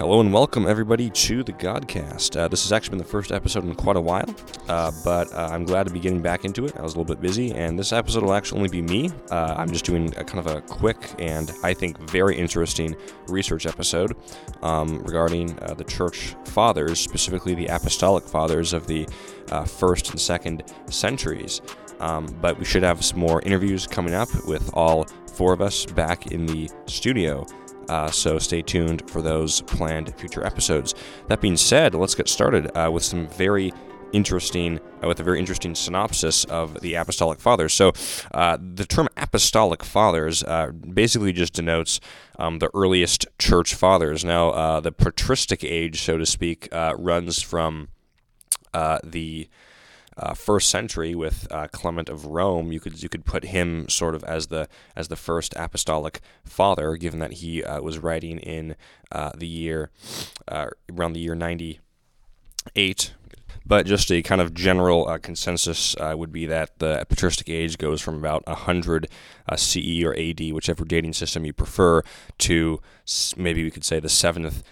Hello and welcome everybody to the Godcast. Uh, this has actually been the first episode in quite a while, uh, but uh, I'm glad to be getting back into it. I was a little bit busy, and this episode will actually only be me. Uh, I'm just doing a kind of a quick and I think very interesting research episode um, regarding uh, the church fathers, specifically the apostolic fathers of the uh, first and second centuries. Um, but we should have some more interviews coming up with all four of us back in the studio. Uh, so stay tuned for those planned future episodes. That being said, let's get started uh, with some very interesting, uh, with a very interesting synopsis of the Apostolic Fathers. So, uh, the term Apostolic Fathers uh, basically just denotes um, the earliest church fathers. Now, uh, the patristic age, so to speak, runs from the uh, first century with uh, Clement of Rome, you could you could put him sort of as the as the first apostolic father, given that he uh, was writing in uh, the year uh, around the year ninety eight. But just a kind of general uh, consensus would be that the patristic age goes from about 100 CE or AD, whichever dating system you prefer, to maybe we could say the seventh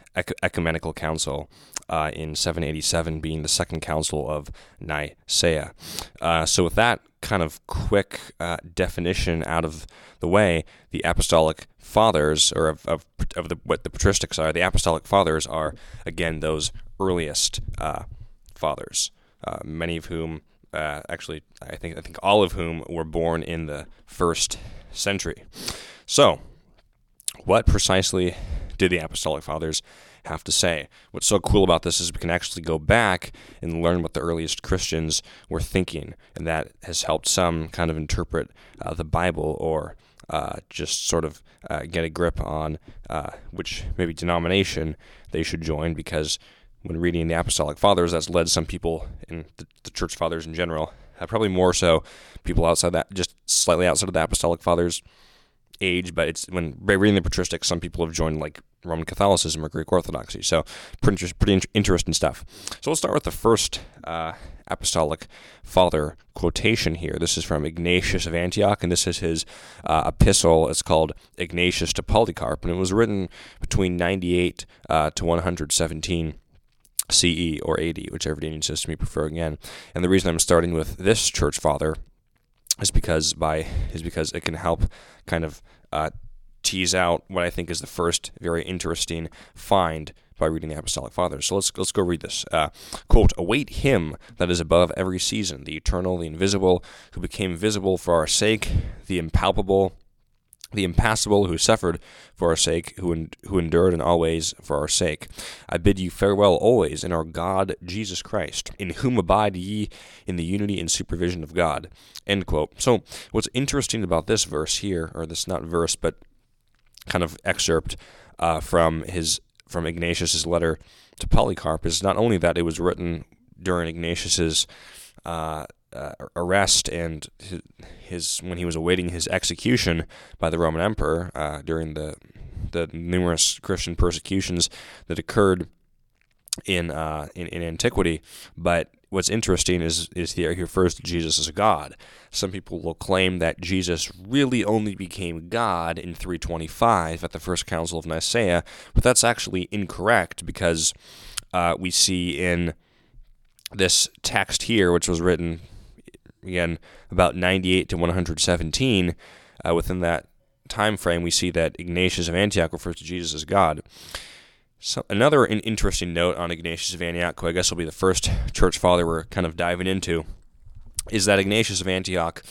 ecumenical council uh, in 787 being the Second Council of Nicaea. Uh, so, with that kind of quick uh, definition out of the way, the Apostolic Fathers, or of, of, of the, what the patristics are, the Apostolic Fathers are, again, those earliest uh, fathers, uh, many of whom. Actually, I think I think all of whom were born in the first century. So, what precisely did the Apostolic Fathers have to say. What's so cool about this is we can actually go back and learn what the earliest Christians were thinking, and that has helped some kind of interpret uh, the Bible or uh, just sort of uh, get a grip on uh, which maybe denomination they should join because when reading the Apostolic Fathers, that's led some people in the, the church fathers in general, uh, probably more so people outside that, just slightly outside of the Apostolic Fathers age, but it's when reading the patristics, some people have joined like Roman Catholicism or Greek Orthodoxy. So pretty, pretty interesting stuff. So let's start with the first uh, apostolic father quotation here. This is from Ignatius of Antioch, and this is his uh, epistle. It's called Ignatius to Polycarp, and it was written between 98 uh, to 117. CE or AD, whichever dating system you prefer again. And the reason I'm starting with this church father is because by is because it can help kind of uh, tease out what I think is the first very interesting find by reading the Apostolic Fathers. So let's let's go read this. Uh, quote: "Await Him that is above every season, the eternal, the invisible, who became visible for our sake, the impalpable." the impassible who suffered for our sake, who, en- who endured in all ways for our sake. I bid you farewell always in our God Jesus Christ, in whom abide ye in the unity and supervision of God. End quote. So, what's interesting about this verse here, or this not verse, but kind of excerpt uh, from his from Ignatius's letter to Polycarp is not only that it was written during Ignatius's uh, uh, arrest and his, his, when he was awaiting his execution by the Roman Emperor uh, during the the numerous Christian persecutions that occurred in, uh, in in antiquity, but what's interesting is is he refers to Jesus as a God. Some people will claim that Jesus really only became God in 325 at the First Council of Nicaea, but that's actually incorrect because uh, we see in this text here, which was written again about 98 to 117, uh, within that time frame, we see that Ignatius of Antioch refers to Jesus as God. So another an interesting note on Ignatius of Antioch, who I guess will be the first church father we're kind of diving into, is that Ignatius of Antioch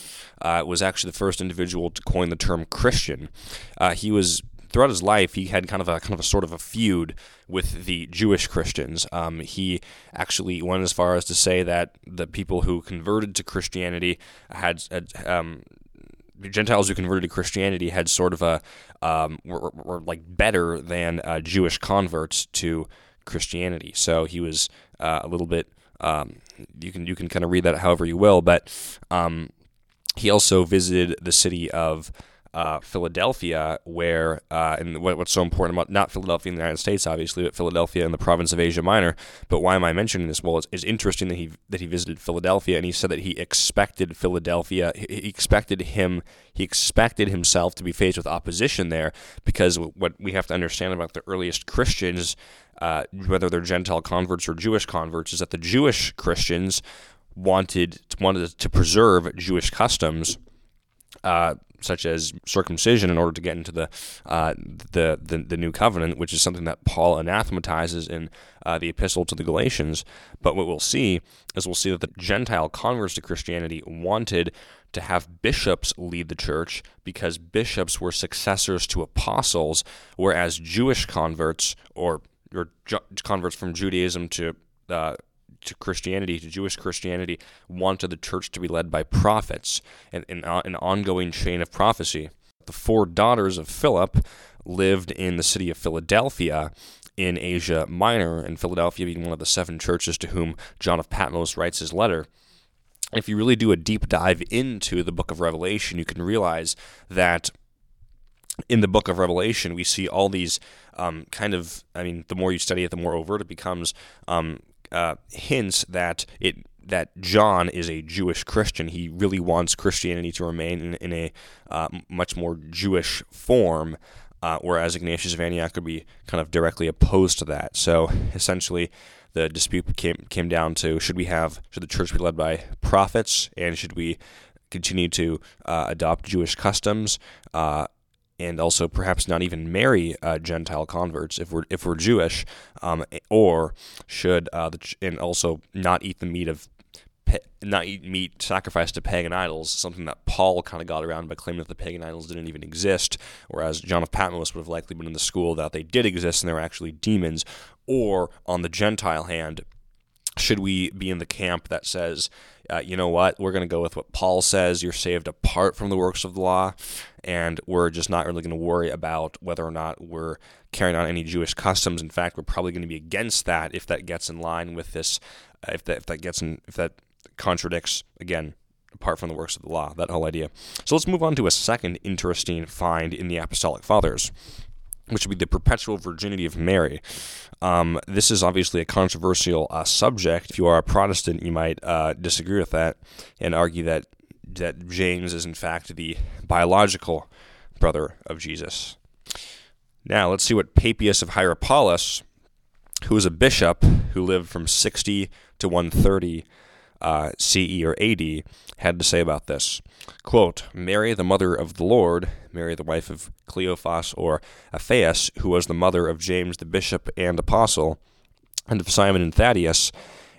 uh, was actually the first individual to coin the term Christian. Uh, he was throughout his life he had kind of a kind of a sort of a feud with the Jewish Christians. Um, he actually went as far as to say that the people who converted to Christianity had, had um, Gentiles who converted to Christianity had sort of a um, were, were, like better than uh, Jewish converts to Christianity. So he was uh, a little bit. Um, you can you can kind of read that however you will, but um, he also visited the city of uh, Philadelphia, where uh, and what, what's so important about not Philadelphia in the United States, obviously, but Philadelphia in the province of Asia Minor. But why am I mentioning this? Well, it's, it's interesting that he that he visited Philadelphia, and he said that he expected Philadelphia, he expected him, he expected himself to be faced with opposition there, because what we have to understand about the earliest Christians, uh, whether they're Gentile converts or Jewish converts, is that the Jewish Christians wanted wanted to preserve Jewish customs. Uh, such as circumcision in order to get into the, uh, the, the the new covenant, which is something that Paul anathematizes in uh, the epistle to the Galatians. But what we'll see is we'll see that the Gentile converts to Christianity wanted to have bishops lead the church because bishops were successors to apostles, whereas Jewish converts or or ju- converts from Judaism to uh, to Christianity, to Jewish Christianity, wanted the church to be led by prophets and, uh, an ongoing chain of prophecy. The four daughters of Philip lived in the city of Philadelphia in Asia Minor, and Philadelphia being one of the seven churches to whom John of Patmos writes his letter. If you really do a deep dive into the book of Revelation, you can realize that in the book of Revelation, we see all these um, kind of, I mean, the more you study it, the more overt it becomes, um, uh, hints that it that John is a Jewish Christian. He really wants Christianity to remain in, in a uh, much more Jewish form, uh, whereas Ignatius of Antioch would be kind of directly opposed to that. So essentially, the dispute came came down to should we have should the church be led by prophets and should we continue to uh, adopt Jewish customs uh, and also perhaps not even marry uh, Gentile converts if we're if we're Jewish, um, or should uh, the, and also not eat the meat of not eat meat sacrificed to pagan idols, something that Paul kind of got around by claiming that the pagan idols didn't even exist, whereas John of Patmos would have likely been in the school that they did exist and they were actually demons. Or on the Gentile hand, should we be in the camp that says, uh, you know what, we're going to go with what Paul says, you're saved apart from the works of the law, and we're just not really going to worry about whether or not we're carrying on any Jewish customs. In fact, we're probably going to be against that if that gets in line with this, uh, if that if that gets in, if that contradicts again apart from the works of the law, that whole idea. So let's move on to a second interesting find in the Apostolic Fathers which would be the perpetual virginity of Mary. Um, this is obviously a controversial uh, subject. If you are a Protestant, you might uh, disagree with that and argue that that James is in fact the biological brother of Jesus. Now let's see what Papias of Hierapolis, who was a bishop who lived from 60 to 130 uh, CE or AD, had to say about this. Quote, Mary, the mother of the Lord, Mary, the wife of Cleophas or Alphaeus, who was the mother of James the bishop and apostle, and of Simon and Thaddeus,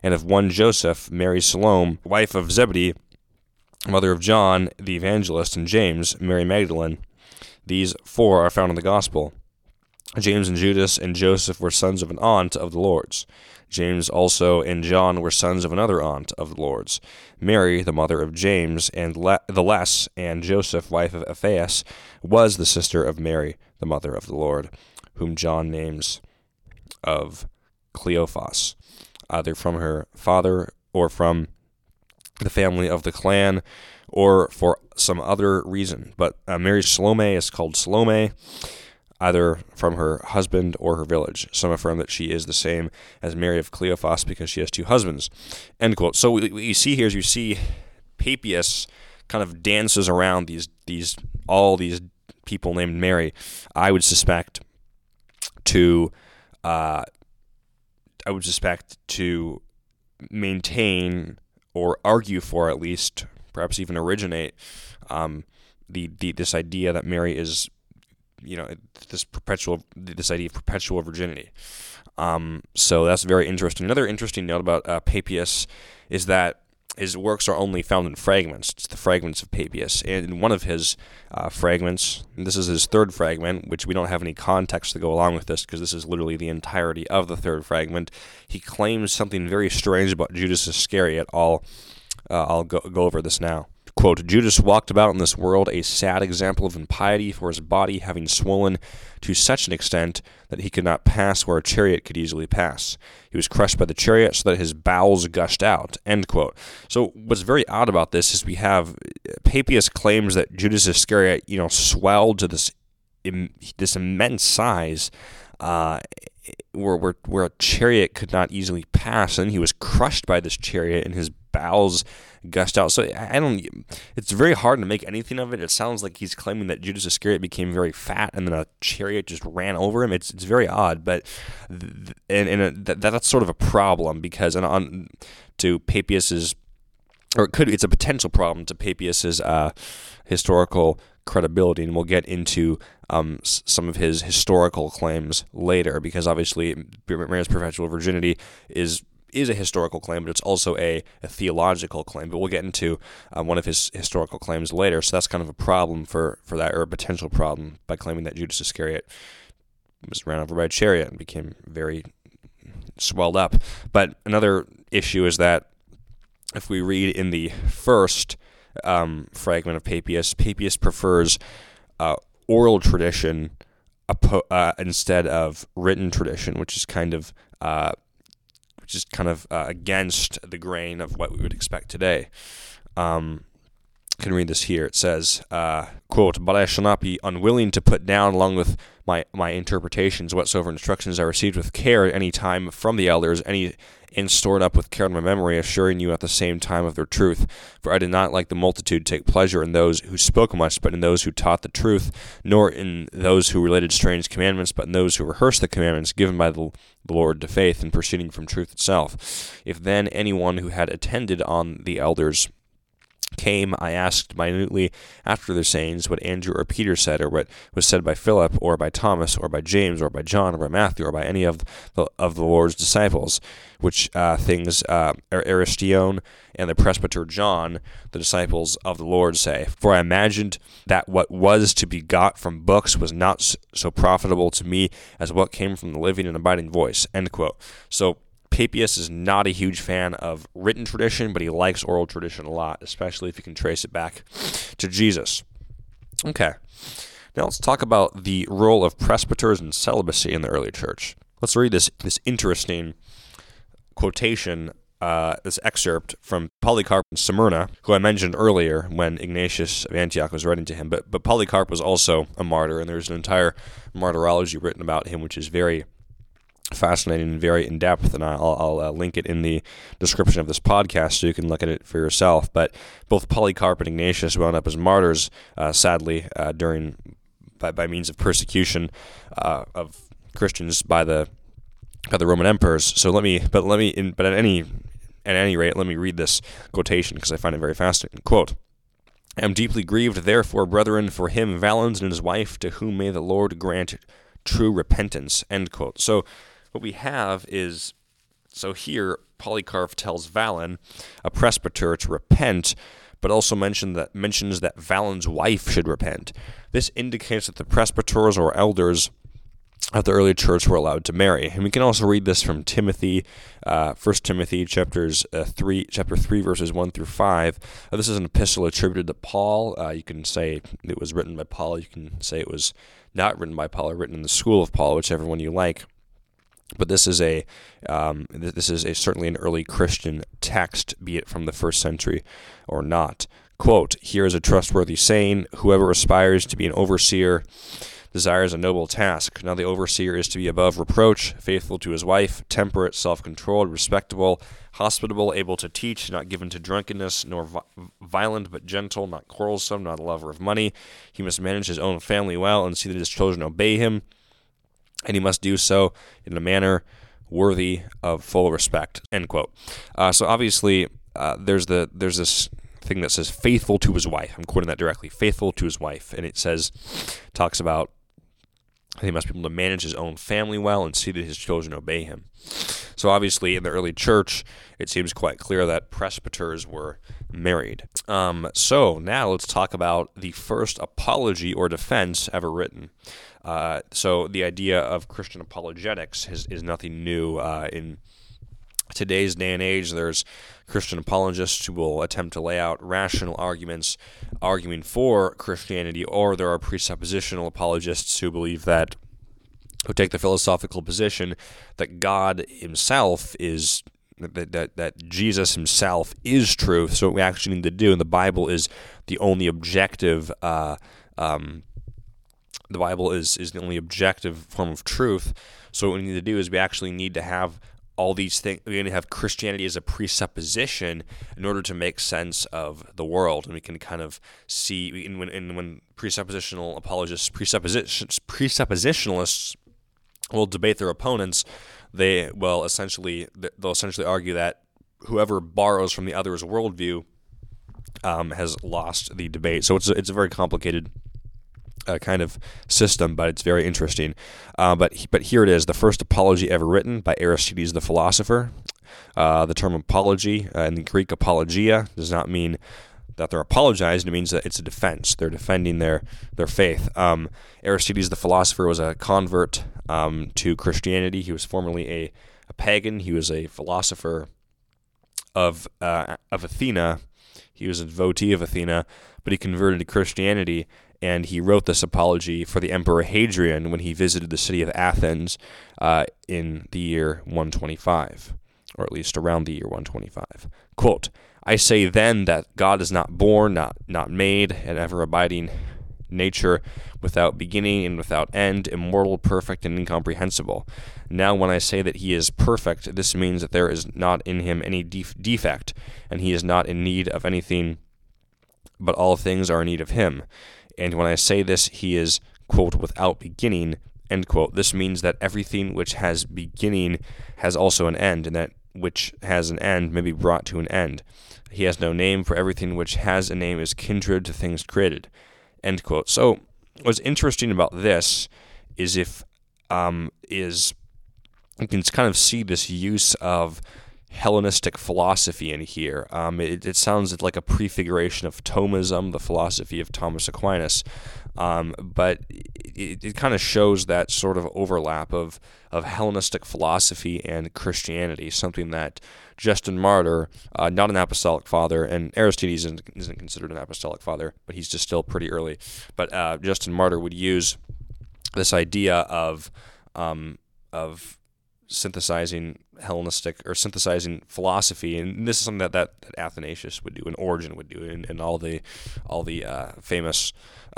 and of one Joseph, Mary Salome, wife of Zebedee, mother of John the evangelist, and James, Mary Magdalene. These four are found in the Gospel. James and Judas and Joseph were sons of an aunt of the Lord's. James also and John were sons of another aunt of the Lord's. Mary, the mother of James and Le- the Less, and Joseph, wife of Alphaeus, was the sister of Mary, the mother of the Lord, whom John names of Cleophas, either from her father or from the family of the clan or for some other reason. But uh, Mary Salome is called Salome either from her husband or her village. Some affirm that she is the same as Mary of Cleophas because she has two husbands. End quote. So what you see here is you see Papias kind of dances around these these all these people named Mary. I would suspect to uh, I would suspect to maintain or argue for at least, perhaps even originate um, the, the this idea that Mary is you know this perpetual this idea of perpetual virginity. Um, so that's very interesting. Another interesting note about uh, Papias is that his works are only found in fragments. It's the fragments of Papias. And in one of his uh, fragments, this is his third fragment, which we don't have any context to go along with this because this is literally the entirety of the third fragment. He claims something very strange about Judas Iscariot. I'll, uh, I'll go, go over this now Quote, Judas walked about in this world a sad example of impiety, for his body having swollen to such an extent that he could not pass where a chariot could easily pass. He was crushed by the chariot so that his bowels gushed out. End quote. So what's very odd about this is we have Papias claims that Judas Iscariot, you know, swelled to this this immense size. Uh, where, where where a chariot could not easily pass, and he was crushed by this chariot, and his bowels gushed out. So I don't. It's very hard to make anything of it. It sounds like he's claiming that Judas Iscariot became very fat, and then a chariot just ran over him. It's it's very odd, but and and that, that's sort of a problem because and on to Papias's or it could it's a potential problem to Papias's uh, historical credibility, and we'll get into um, some of his historical claims later, because obviously Mary's perpetual virginity is is a historical claim, but it's also a, a theological claim. But we'll get into um, one of his historical claims later. So that's kind of a problem for, for that, or a potential problem by claiming that Judas Iscariot was ran over by a chariot and became very swelled up. But another issue is that if we read in the first um, fragment of Papias, Papias prefers uh, oral tradition uh, instead of written tradition, which is kind of uh, which is kind of uh, against the grain of what we would expect today. Um, can read this here. It says, uh, "quote But I shall not be unwilling to put down, along with my my interpretations, whatsoever instructions I received with care at any time from the elders, any and stored up with care in my memory, assuring you at the same time of their truth. For I did not like the multitude take pleasure in those who spoke much, but in those who taught the truth, nor in those who related strange commandments, but in those who rehearsed the commandments given by the Lord to faith and proceeding from truth itself. If then anyone who had attended on the elders came, I asked minutely after their sayings what Andrew or Peter said, or what was said by Philip, or by Thomas, or by James, or by John, or by Matthew, or by any of the, of the Lord's disciples, which uh, things uh, Aristion and the presbyter John, the disciples of the Lord, say. For I imagined that what was to be got from books was not so profitable to me as what came from the living and abiding voice. End quote. So Papias is not a huge fan of written tradition, but he likes oral tradition a lot, especially if you can trace it back to Jesus. Okay, now let's talk about the role of presbyters and celibacy in the early church. Let's read this this interesting quotation, uh, this excerpt from Polycarp in Smyrna, who I mentioned earlier when Ignatius of Antioch was writing to him. But but Polycarp was also a martyr, and there's an entire martyrology written about him, which is very fascinating and very in depth, and I'll, I'll uh, link it in the description of this podcast so you can look at it for yourself. But both Polycarp and Ignatius wound up as martyrs, uh, sadly, uh, during by, by means of persecution uh, of Christians by the by the Roman emperors. So let me, but let me, in, but at any at any rate, let me read this quotation because I find it very fascinating. Quote. I am deeply grieved, therefore, brethren, for him, Valens, and his wife, to whom may the Lord grant true repentance. End quote. So what we have is so here Polycarp tells Valen, a presbyter, to repent, but also mention that mentions that Valen's wife should repent. This indicates that the presbyters or elders of the early church were allowed to marry. And we can also read this from Timothy, uh, 1 Timothy chapters uh, 3, chapter 3, verses 1 through 5. Uh, this is an epistle attributed to Paul. Uh, you can say it was written by Paul. You can say it was not written by Paul or written in the school of Paul, whichever one you like. But this is a um, this is a certainly an early Christian text, be it from the first century or not. Quote: Here is a trustworthy saying: Whoever aspires to be an overseer desires a noble task. Now the overseer is to be above reproach, faithful to his wife, temperate, self-controlled, respectable, hospitable, able to teach, not given to drunkenness, nor violent but gentle, not quarrelsome, not a lover of money. He must manage his own family well and see that his children obey him and he must do so in a manner worthy of full respect. End quote. Uh, so obviously, uh, there's the there's this thing that says faithful to his wife. I'm quoting that directly. Faithful to his wife, and it says talks about he must be able to manage his own family well and see that his children obey him. So obviously, in the early church, it seems quite clear that presbyters were married. Um, so now let's talk about the first apology or defense ever written. Uh, so the idea of Christian apologetics is, is nothing new uh, in today's day and age, there's Christian apologists who will attempt to lay out rational arguments arguing for Christianity, or there are presuppositional apologists who believe that, who take the philosophical position that God Himself is. That, that, that Jesus himself is truth. So, what we actually need to do, and the Bible is the only objective uh, um, the Bible is is the only objective form of truth. So what we need to do is we actually need to have all these things. We need to have Christianity as a presupposition in order to make sense of the world, and we can kind of see in when in when presuppositional apologists, presuppositionalists will debate their opponents. They will essentially they'll essentially argue that whoever borrows from the other's worldview um, has lost the debate. So it's a, it's a very complicated uh, kind of system, but it's very interesting. Uh, but but here it is, the first apology ever written by Aristides the philosopher. Uh, the term apology uh, in the Greek apologia does not mean that they're apologizing. It means that it's a defense. They're defending their their faith. Um, Aristides the philosopher was a convert um, to Christianity. He was formerly a, a pagan. He was a philosopher of uh, of Athena. He was a devotee of Athena, but he converted to Christianity and he wrote this apology for the Emperor Hadrian when he visited the city of Athens uh, in the year 125, or at least around the year 125. Quote, I say then that God is not born, not, not made, an ever abiding nature without beginning and without end, immortal, perfect, and incomprehensible. Now, when I say that he is perfect, this means that there is not in him any def- defect, and he is not in need of anything, but all things are in need of him. And when I say this, he is, quote, without beginning, end quote. This means that everything which has beginning has also an end, and that which has an end may be brought to an end. He has no name, for everything which has a name is kindred to things created. End quote. So what's interesting about this is if um, is you can kind of see this use of Hellenistic philosophy in here. Um, it, it, sounds like a prefiguration of Thomism, the philosophy of Thomas Aquinas, um, but it, it kind of shows that sort of overlap of, of Hellenistic philosophy and Christianity, something that Justin Martyr, uh, not an apostolic father, and Aristides isn't, isn't, considered an apostolic father, but he's just still pretty early. But uh, Justin Martyr would use this idea of um, of synthesizing Hellenistic or synthesizing philosophy, and this is something that, that, that Athanasius would do, and Origen would do, and, and all the all the uh, famous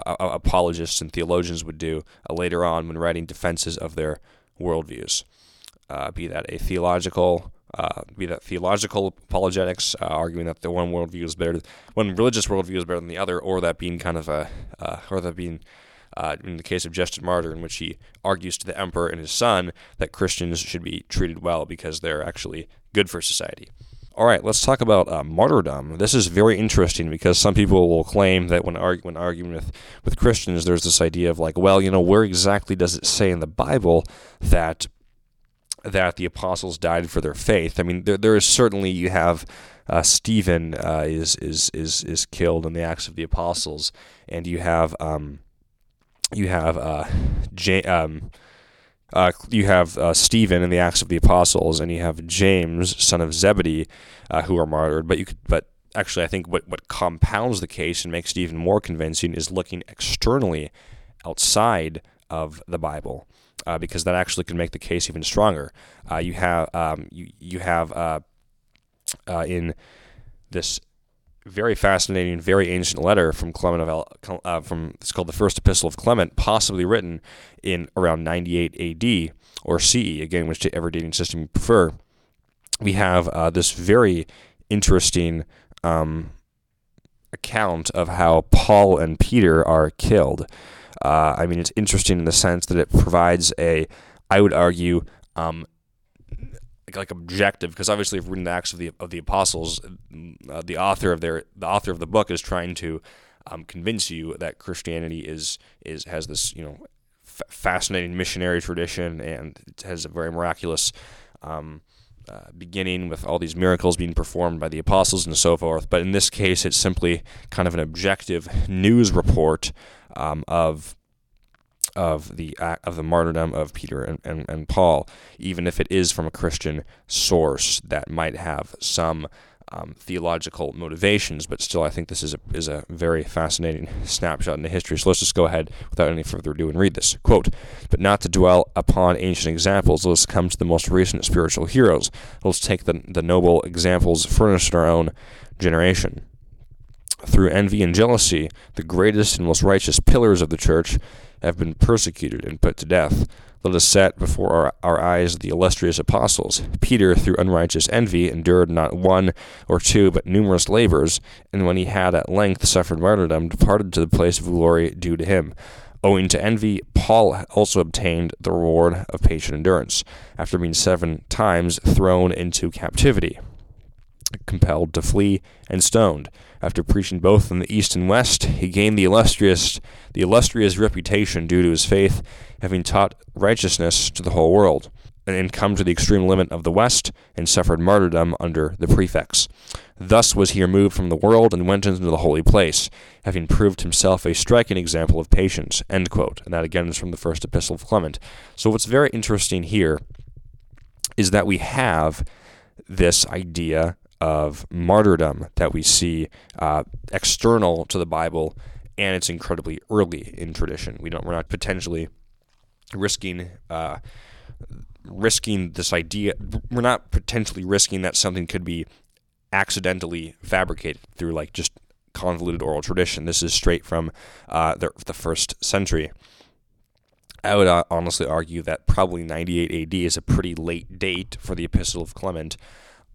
uh, uh, apologists and theologians would do uh, later on when writing defenses of their worldviews, uh, be that a theological. Uh, be that theological apologetics, arguing that the one worldview is better, one religious worldview is better than the other, or that being kind of a, or that being uh, in the case of Justin Martyr, in which he argues to the emperor and his son that Christians should be treated well because they're actually good for society. All right, let's talk about uh, martyrdom. This is very interesting because some people will claim that when, argue, when arguing with, with Christians, there's this idea of like, well, you know, where exactly does it say in the Bible that that the apostles died for their faith? I mean, there, there is certainly you have uh, Stephen uh, is is is is killed in the Acts of the Apostles, and you have um, you have uh, J- um, uh, you have uh, Stephen in the Acts of the Apostles, and you have James, son of Zebedee, uh, who are martyred. But you could, but actually, I think what what compounds the case and makes it even more convincing is looking externally outside of the Bible, uh, because that actually can make the case even stronger. Uh, you have um, you you have uh, in this very fascinating, very ancient letter from Clement of uh, from it's called the First Epistle of Clement, possibly written in around 98 A.D. or C.E. Again, whichever dating system you prefer. We have uh, this very interesting um, account of how Paul and Peter are killed. Uh, I mean, it's interesting in the sense that it provides a, I would argue, um, like, like objective because obviously if reading the Acts of the of the Apostles, uh, the author of their the author of the book is trying to um, convince you that Christianity is is has this you know f- fascinating missionary tradition and it has a very miraculous. Um, uh, beginning with all these miracles being performed by the apostles and so forth. But in this case, it's simply kind of an objective news report um, of of the of the martyrdom of Peter and, and, and Paul, even if it is from a Christian source that might have some um, theological motivations, but still, I think this is a, is a very fascinating snapshot into history. So let's just go ahead without any further ado and read this. Quote, But not to dwell upon ancient examples, let's come to the most recent spiritual heroes. Let's take the, the noble examples furnished in our own generation. Through envy and jealousy, the greatest and most righteous pillars of the church have been persecuted and put to death. Let us set before our, our eyes the illustrious apostles. Peter, through unrighteous envy, endured not one or two, but numerous labors, and when he had at length suffered martyrdom, departed to the place of glory due to him. Owing to envy, Paul also obtained the reward of patient endurance, after being seven times thrown into captivity compelled to flee and stoned. After preaching both in the east and west, he gained the illustrious the illustrious reputation due to his faith, having taught righteousness to the whole world, and come to the extreme limit of the west, and suffered martyrdom under the prefects. Thus was he removed from the world and went into the holy place, having proved himself a striking example of patience. And that again is from the first epistle of Clement. So what's very interesting here is that we have this idea of martyrdom that we see uh, external to the Bible, and it's incredibly early in tradition. We don't we're not potentially risking uh, risking this idea. We're not potentially risking that something could be accidentally fabricated through like just convoluted oral tradition. This is straight from uh, the, the first century. I would uh, honestly argue that probably 98 AD is a pretty late date for the Epistle of Clement.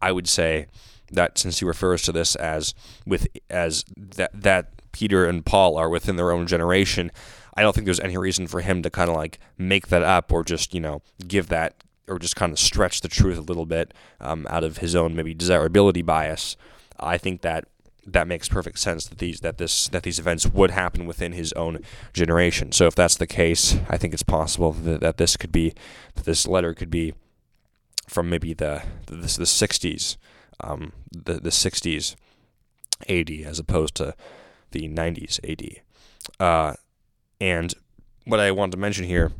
I would say that since he refers to this as with as that that Peter and Paul are within their own generation, I don't think there's any reason for him to kind of like make that up or just you know give that or just kind of stretch the truth a little bit um, out of his own maybe desirability bias. I think that that makes perfect sense that these that this that these events would happen within his own generation. So if that's the case, I think it's possible that, that this could be that this letter could be from maybe the the, the 60s um, the the 60s AD as opposed to the 90s AD. Uh, and what I want to mention here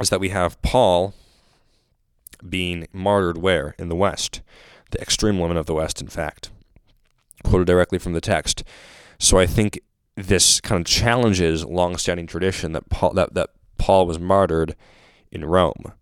is that we have Paul being martyred where? In the West. The extreme limit of the West, in fact. Quoted directly from the text. So I think this kind of challenges long-standing tradition that Paul that, that Paul was martyred in Rome.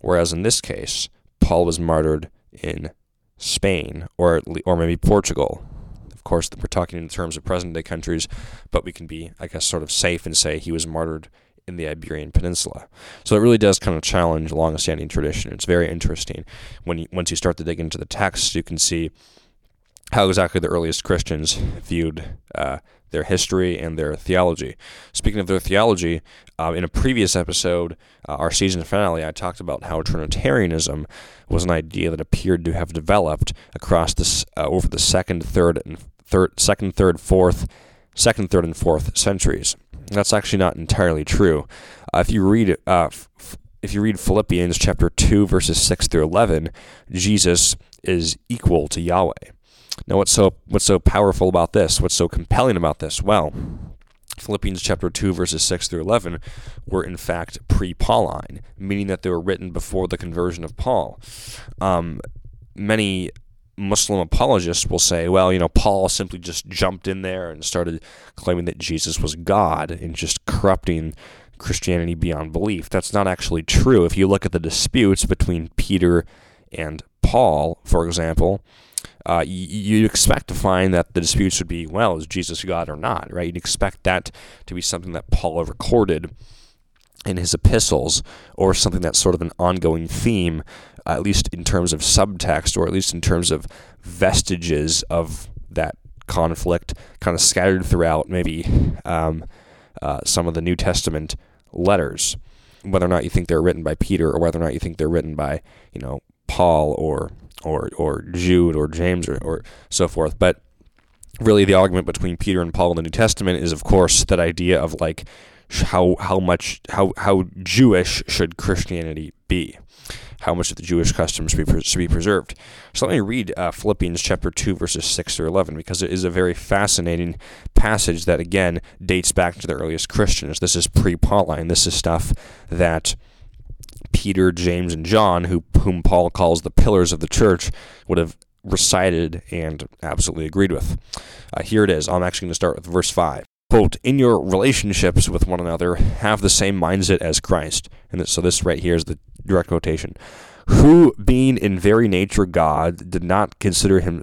Whereas in this case, Paul was martyred in Spain or or maybe Portugal. Of course, we're talking in terms of present day countries, but we can be, I guess, sort of safe and say he was martyred in the Iberian Peninsula. So it really does kind of challenge long-standing tradition. It's very interesting when you, once you start to dig into the text, you can see how exactly the earliest Christians viewed uh, their history and their theology. Speaking of their theology, uh, in a previous episode, uh, our season finale, I talked about how Trinitarianism was an idea that appeared to have developed across this uh, over the second, third, and third, second, third, fourth, second, third, and fourth centuries. That's actually not entirely true. Uh, if you read uh, f- if you read Philippians chapter 2 verses 6 through 11, Jesus is equal to Yahweh. Now, what's so what's so powerful about this? What's so compelling about this? Well, Philippians chapter 2 verses 6 through 11 were in fact pre-Pauline, meaning that they were written before the conversion of Paul. Um, many Muslim apologists will say, well, you know, Paul simply just jumped in there and started claiming that Jesus was God and just corrupting Christianity beyond belief. That's not actually true. If you look at the disputes between Peter and Paul, for example, uh, you, would expect to find that the disputes would be, well, is Jesus God or not, right? You'd expect that to be something that Paul recorded in his epistles or something that's sort of an ongoing theme, at least in terms of subtext or at least in terms of vestiges of that conflict kind of scattered throughout maybe um, uh, some of the New Testament letters, whether or not you think they're written by Peter or whether or not you think they're written by, you know, Paul or or or Jude or James or, or so forth. But really, the argument between Peter and Paul in the New Testament is, of course, that idea of like how how much how how Jewish should Christianity be? how much of the Jewish customs should be, should be preserved. So let me read uh, Philippians chapter 2, verses 6 through 11, because it is a very fascinating passage that, again, dates back to the earliest Christians. This is pre Pauline. This is stuff that Peter, James, and John, who, whom Paul calls the pillars of the church, would have recited and absolutely agreed with. Uh, here it is. I'm actually going to start with verse 5 quote, in your relationships with one another, have the same mindset as Christ. And so this right here is the direct quotation. Who, being in very nature God, did not consider him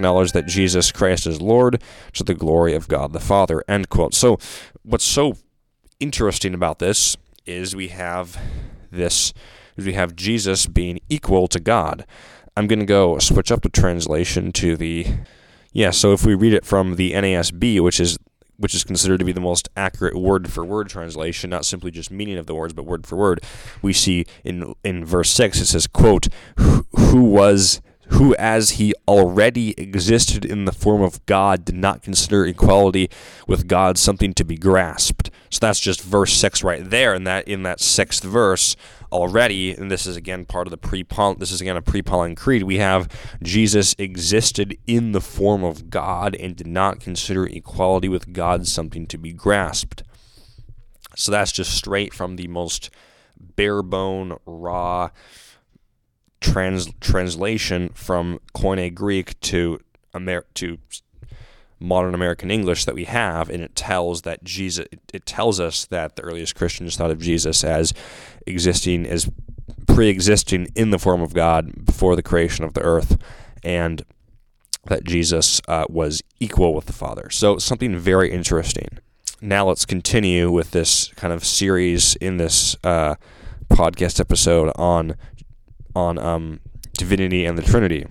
acknowledge that Jesus Christ is Lord to the glory of God the Father. End quote. So, what's so interesting about this is we have this we have Jesus being equal to God. I'm going to go switch up the translation to the yeah, so if we read it from the NASB, which is which is considered to be the most accurate word for word translation, not simply just meaning of the words, but word for word, we see in in verse 6 it says, quote, who was who, as he already existed in the form of God, did not consider equality with God something to be grasped. So that's just verse six right there. And that in that sixth verse already, and this is again part of the pre this is again a pre-Pauline creed. We have Jesus existed in the form of God and did not consider equality with God something to be grasped. So that's just straight from the most bare bone, raw trans translation from Koine Greek to Amer- to modern American English that we have, and it tells that Jesus. It tells us that the earliest Christians thought of Jesus as existing as pre-existing in the form of God before the creation of the earth, and that Jesus uh, was equal with the Father. So something very interesting. Now let's continue with this kind of series in this uh, podcast episode on on um, divinity and the Trinity.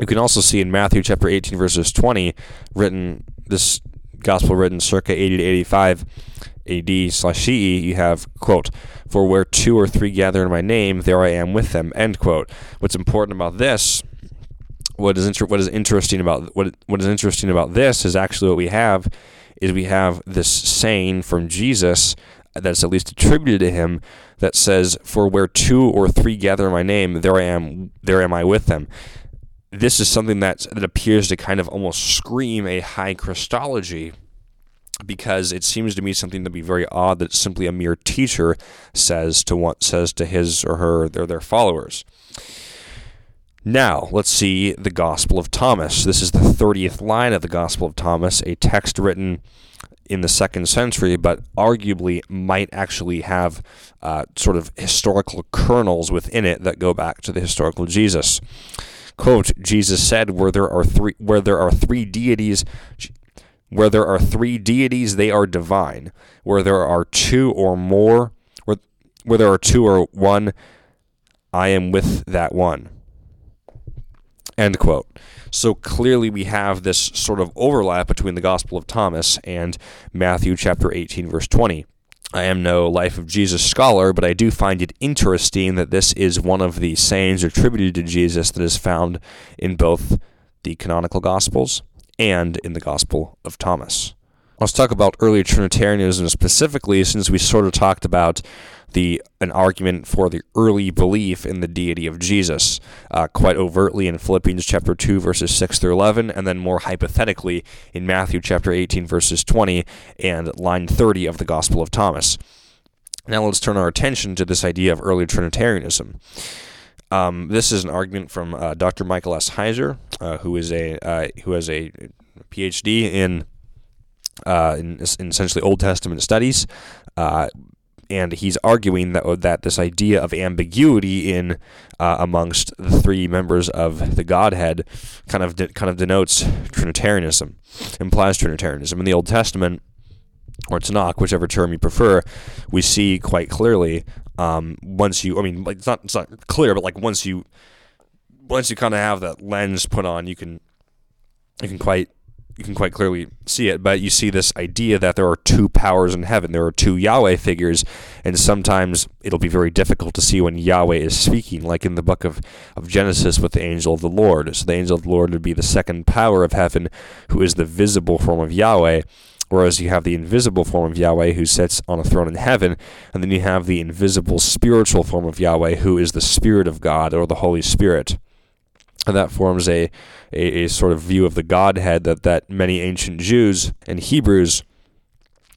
You can also see in Matthew chapter 18 verses 20, written this gospel written circa 80 to 85 AD slash CE, you have quote, "For where two or three gather in my name, there I am with them." End quote. What's important about this? What is inter- what is interesting about what what is interesting about this is actually what we have is we have this saying from Jesus that's at least attributed to him that says, "For where two or three gather my name, there I am, there am I with them." This is something that that appears to kind of almost scream a high Christology because it seems to me something to be very odd that simply a mere teacher says to what says to his or her or their followers. Now, let's see the Gospel of Thomas. This is the 30th line of the Gospel of Thomas, a text written in the second century, but arguably might actually have uh, sort of historical kernels within it that go back to the historical Jesus. Quote: Jesus said, "Where there are three, where there are three deities." Where there are three deities, they are divine. Where there are two or more, where, where there are two or one, I am with that one. End quote. So clearly, we have this sort of overlap between the Gospel of Thomas and Matthew chapter 18, verse 20. I am no Life of Jesus scholar, but I do find it interesting that this is one of the sayings attributed to Jesus that is found in both the canonical Gospels and in the Gospel of Thomas. Let's talk about early Trinitarianism specifically, since we sort of talked about the an argument for the early belief in the deity of Jesus, uh, quite overtly in Philippians chapter two verses six through eleven, and then more hypothetically in Matthew chapter eighteen verses twenty and line thirty of the Gospel of Thomas. Now let's turn our attention to this idea of early Trinitarianism. Um, this is an argument from uh, Dr. Michael S. Heiser, uh, who is a uh, who has a PhD in, uh, in, in essentially Old Testament studies, uh, and he's arguing that that this idea of ambiguity in uh, amongst the three members of the Godhead kind of de- kind of denotes Trinitarianism, implies Trinitarianism in the Old Testament or Tanakh, whichever term you prefer. We see quite clearly Um, once you, I mean, like it's not it's not clear, but like once you once you kind of have that lens put on, you can you can quite you can quite clearly see it, but you see this idea that there are two powers in heaven. There are two Yahweh figures, and sometimes it'll be very difficult to see when Yahweh is speaking, like in the book of, of Genesis with the angel of the Lord. So the angel of the Lord would be the second power of heaven, who is the visible form of Yahweh. Whereas you have the invisible form of Yahweh who sits on a throne in heaven, and then you have the invisible spiritual form of Yahweh who is the Spirit of God or the Holy Spirit. And that forms a, a, a, sort of view of the Godhead that, that many ancient Jews and Hebrews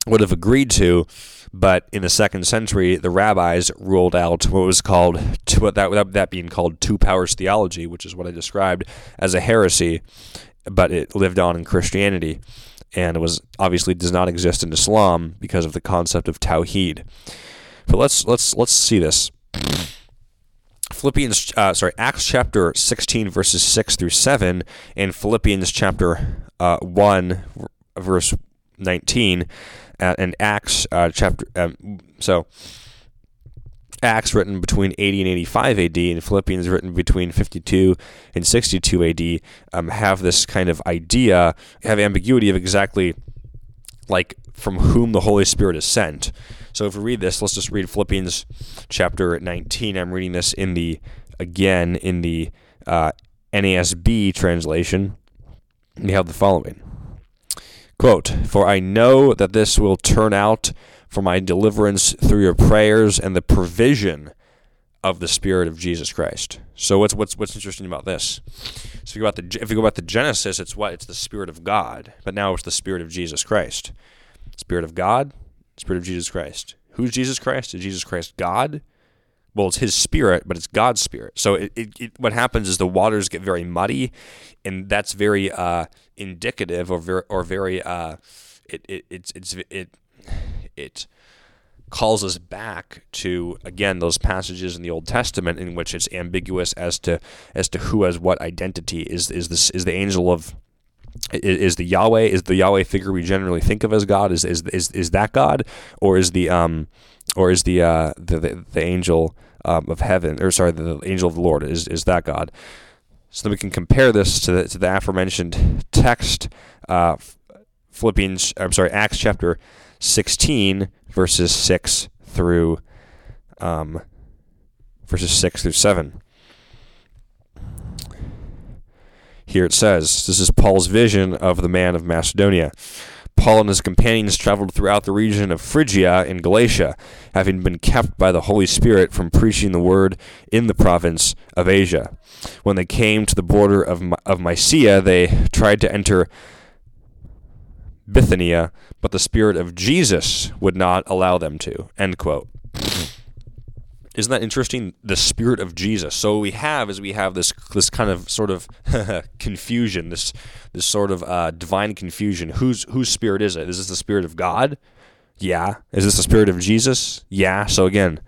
would have agreed to. But in the second century, the rabbis ruled out what was called what that that being called two powers theology, which is what I described as a heresy, but it lived on in Christianity, and it was obviously does not exist in Islam because of the concept of tawhid. But let's let's let's see this. Philippians, uh, sorry, Acts chapter 16, verses 6 through 7, and Philippians chapter uh, 1, verse 19, uh, and Acts uh, chapter, um, so Acts written between 80 and 85 AD, and Philippians written between 52 and 62 AD, um, have this kind of idea, have ambiguity of exactly like from whom the Holy Spirit is sent. So if we read this, let's just read Philippians chapter 19. I'm reading this in the, again, in the uh, NASB translation. We have the following Quote, For I know that this will turn out for my deliverance through your prayers and the provision of the Spirit of Jesus Christ. So what's what's what's interesting about this? So if you go about the if you go about the Genesis, it's what it's the Spirit of God, but now it's the Spirit of Jesus Christ. Spirit of God, Spirit of Jesus Christ. Who's Jesus Christ? Is Jesus Christ God? Well, it's His Spirit, but it's God's Spirit. So it, it, it, what happens is the waters get very muddy, and that's very uh, indicative or very or very uh, it, it it's it's it it calls us back to again those passages in the Old Testament in which it's ambiguous as to as to who has what identity is is this is the angel of is the Yahweh is the Yahweh figure we generally think of as God? Is is is, is that God? Or is the um or is the uh the the, the angel um, of heaven or sorry the, angel of the Lord is is that God? So then we can compare this to the, to the aforementioned text uh, Philippians I'm sorry Acts chapter 16 verses 6 through um verses 6 through 7 Here it says, this is Paul's vision of the man of Macedonia. Paul and his companions traveled throughout the region of Phrygia and Galatia, having been kept by the Holy Spirit from preaching the word in the province of Asia. When they came to the border of, of Mysia, they tried to enter Bithynia, but the Spirit of Jesus would not allow them to. End quote. Isn't that interesting? The spirit of Jesus. So what we have is we have this this kind of sort of confusion, this this sort of uh, divine confusion. Whose whose spirit is it? Is this the spirit of God? Yeah. Is this the spirit of Jesus? Yeah. So again,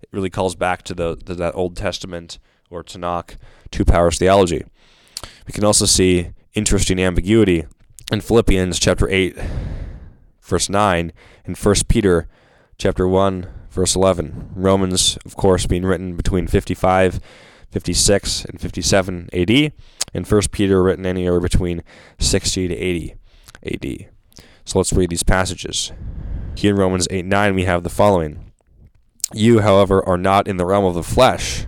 it really calls back to the, the that Old Testament or Tanakh two powers theology. We can also see interesting ambiguity in Philippians chapter eight, verse nine, and First Peter chapter one verse 11. Romans, of course, being written between 55, 56, and 57 AD, and 1 Peter written anywhere between 60 to 80 AD. So let's read these passages. Here in Romans 8 9, we have the following You, however, are not in the realm of the flesh,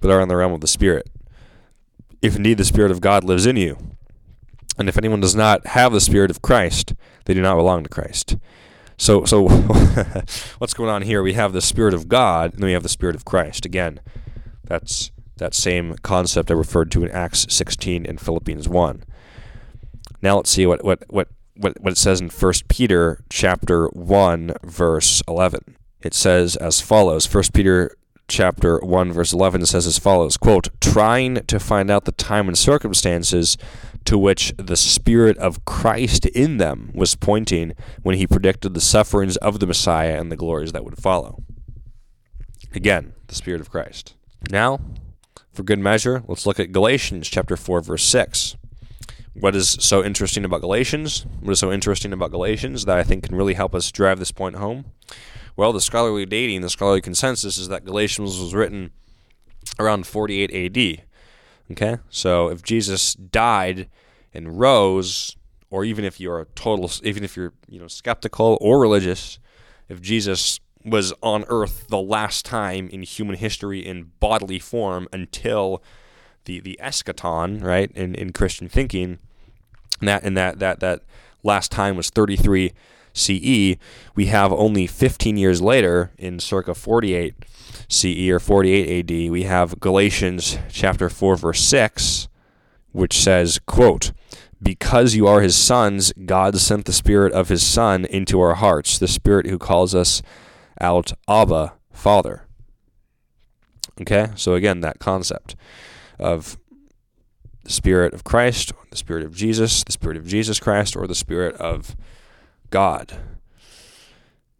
but are in the realm of the Spirit. If indeed the Spirit of God lives in you. And if anyone does not have the Spirit of Christ, they do not belong to Christ. So, so what's going on here? We have the Spirit of God, and then we have the Spirit of Christ. Again, that's that same concept I referred to in Acts 16 and Philippians 1. Now let's see what what what what, what it says in 1 Peter chapter 1 verse 11. It says as follows. 1 Peter chapter 1 verse 11 says as follows, quote, "Trying to find out the time and circumstances to which the Spirit of Christ in them was pointing when he predicted the sufferings of the Messiah and the glories that would follow. Again, the Spirit of Christ. Now, for good measure, let's look at Galatians chapter 4 verse 6. What is so interesting about Galatians? What is so interesting about Galatians that I think can really help us drive this point home? Well, the scholarly dating, the scholarly consensus is that Galatians was written around 48 AD. Okay? So if Jesus died and rose, or even if you're a total, even if you're, you know, skeptical or religious, if Jesus was on earth the last time in human history in bodily form until the the eschaton, right, in, in Christian thinking, and that and that that that last time was 33 CE. We have only 15 years later, in circa 48 CE or 48 AD, we have Galatians chapter 4 verse 6, which says, quote, because you are his sons, God sent the Spirit of his Son into our hearts, the Spirit who calls us out Abba, Father. Okay, so again, that concept of the Spirit of Christ, the Spirit of Jesus, the Spirit of Jesus Christ, or the Spirit of God.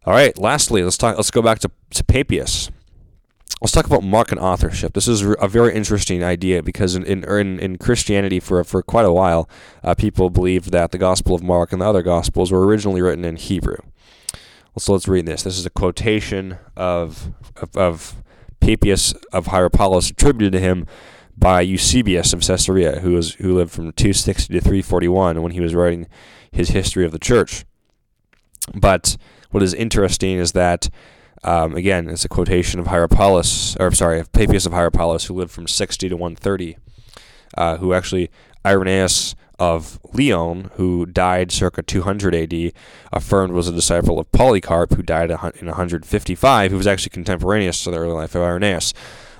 All right, lastly, let's talk. Let's go back to, to Papias. Let's talk about Markan authorship. This is a very interesting idea because in in, in Christianity for for quite a while, uh, people believed that the Gospel of Mark and the other Gospels were originally written in Hebrew. So let's read this. This is a quotation of, of, of Papias of Hierapolis attributed to him by Eusebius of Caesarea, who, was, who lived from 260 to 341 when he was writing his history of the church. But what is interesting is that, um, again, it's a quotation of Hierapolis, or sorry, of Papias of Hierapolis, who lived from 60 to 130, uh, who actually, Irenaeus of Lyon, who died circa 200 AD, affirmed was a disciple of Polycarp, who died in 155, who was actually contemporaneous to the early life of Irenaeus.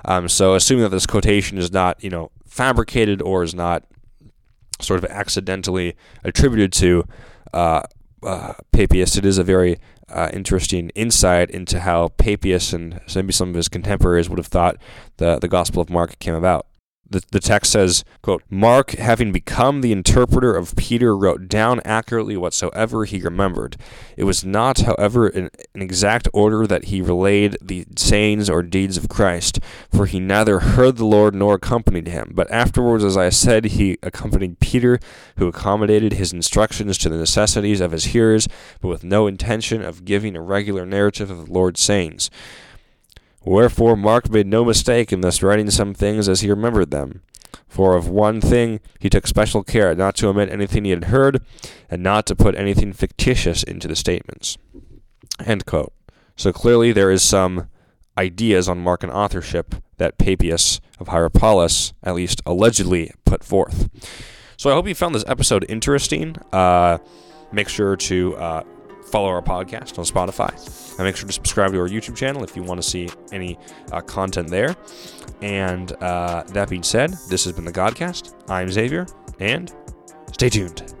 Um, so, assuming that this quotation is not, you know, fabricated or is not sort of accidentally attributed to uh, uh, Papias, it is a very uh, interesting insight into how Papias and maybe some of his contemporaries would have thought the, the Gospel of Mark came about the, the text says, quote, Mark, having become the interpreter of Peter, wrote down accurately whatsoever he remembered. It was not, however, in an exact order that he relayed the sayings or deeds of Christ, for he neither heard the Lord nor accompanied him. But afterwards, as I said, he accompanied Peter, who accommodated his instructions to the necessities of his hearers, but with no intention of giving a regular narrative of the Lord's sayings. Wherefore Mark made no mistake in thus writing some things as he remembered them. For of one thing he took special care, not to omit anything he had heard, and not to put anything fictitious into the statements. End quote. So clearly there is some ideas on Markan authorship that Papias of Hierapolis, at least allegedly, put forth. So I hope you found this episode interesting. Uh, make sure to uh, follow our podcast on Spotify. And make sure to subscribe to our YouTube channel if you want to see any uh, content there. And uh, that being said, this has been the Godcast. I'm Xavier, and stay tuned.